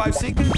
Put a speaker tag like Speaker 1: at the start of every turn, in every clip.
Speaker 1: five six.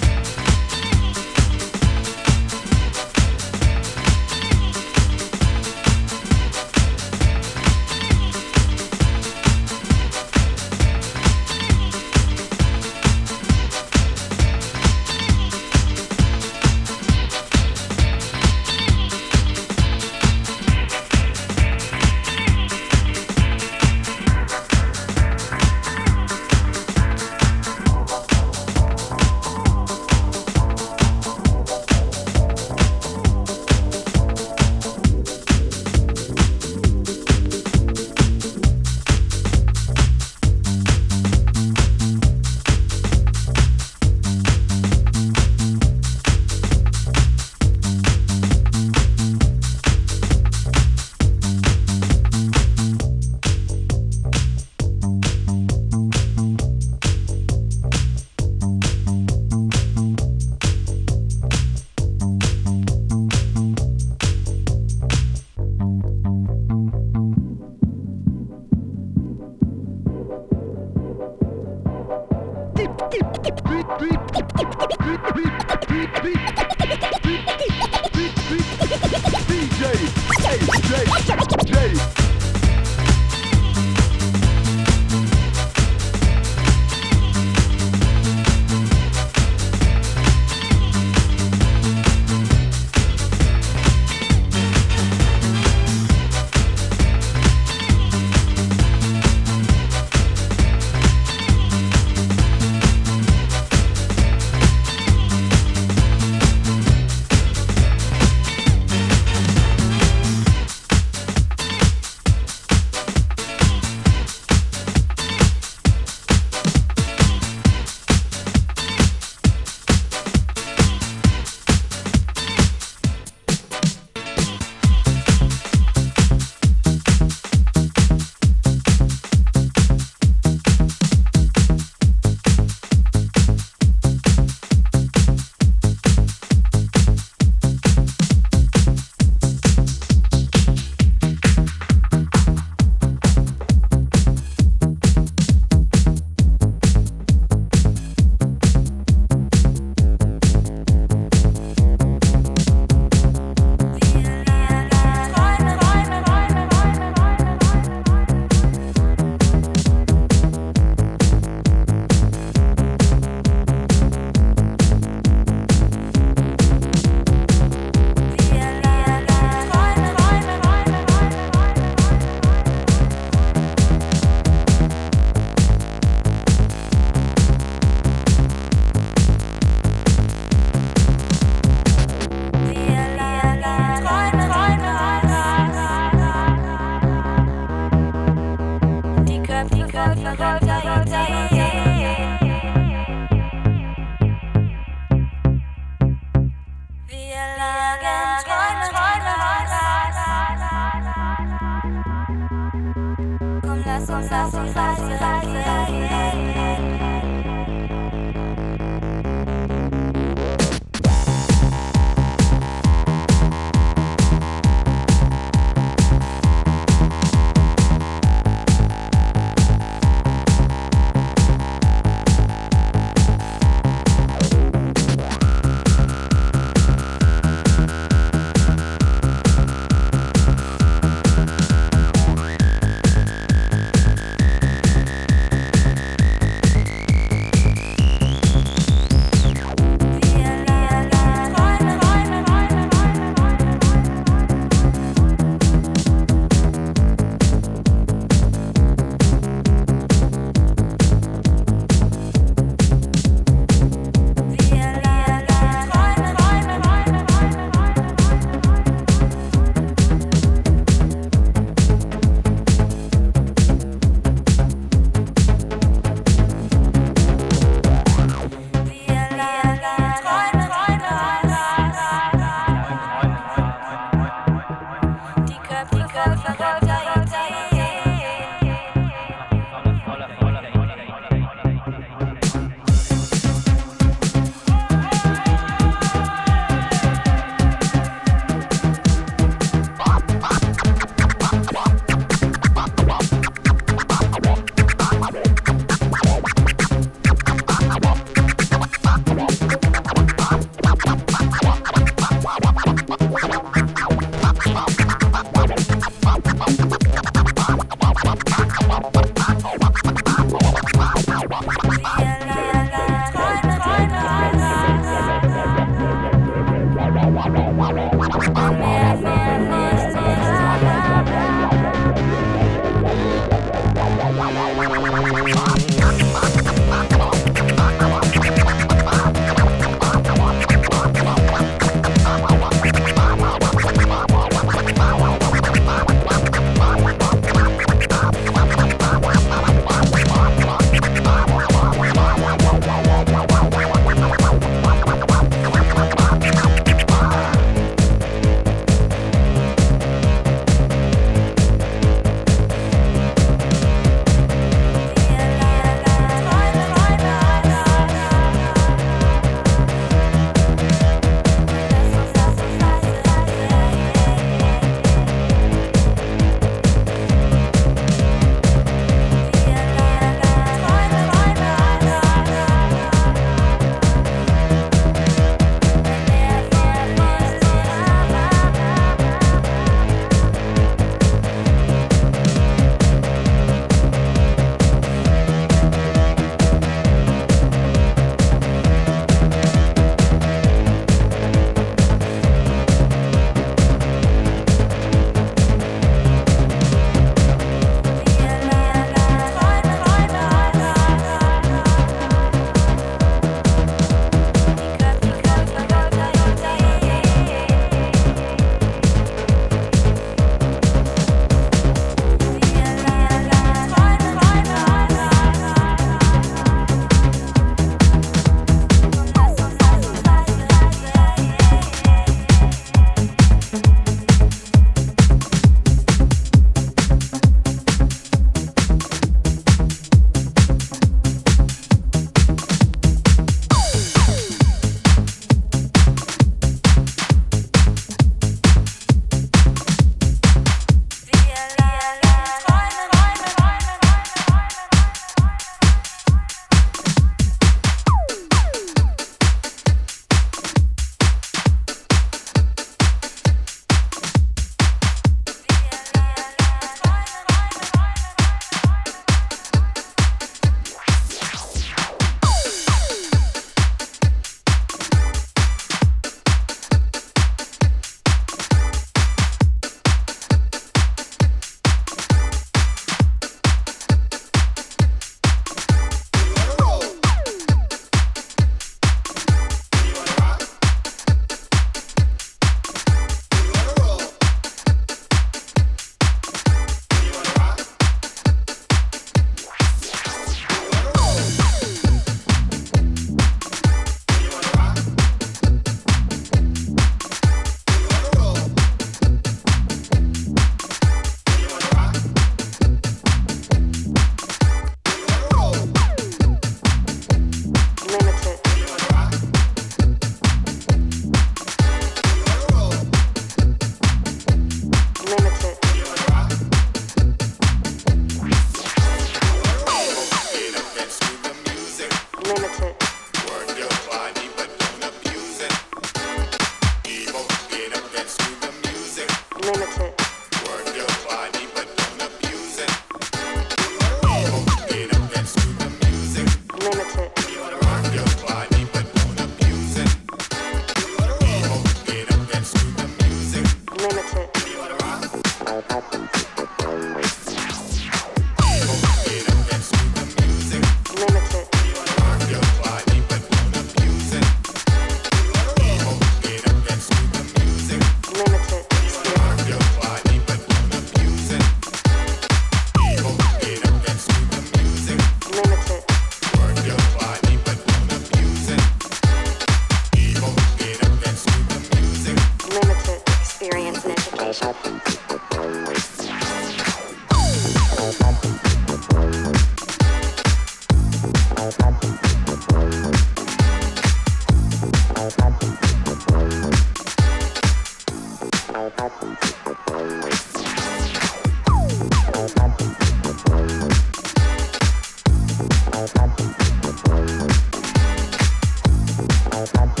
Speaker 2: Rock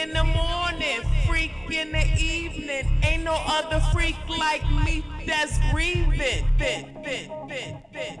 Speaker 3: in the morning, freak in the evening. Ain't no other freak like me that's grieving. Fit, fit, fit, fit.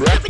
Speaker 4: Yeah.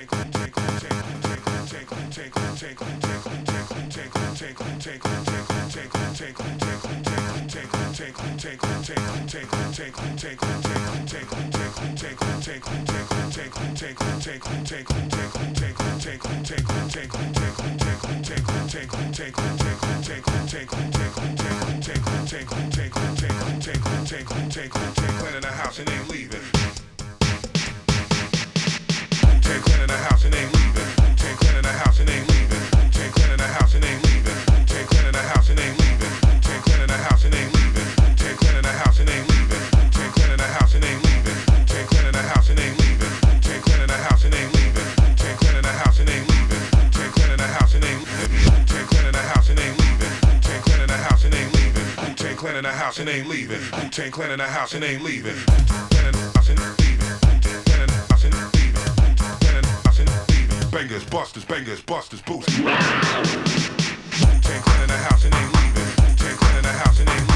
Speaker 5: Clan in the house and ain't leaving. Clan in the house and ain't leaving. Clan in the house and ain't leaving. Clan in the house and ain't leaving. Bangers, busters, bangers, busters, boosters. Wu-Tang Clan in the house and ain't leaving. Wu-Tang Clan in the house and ain't leaving.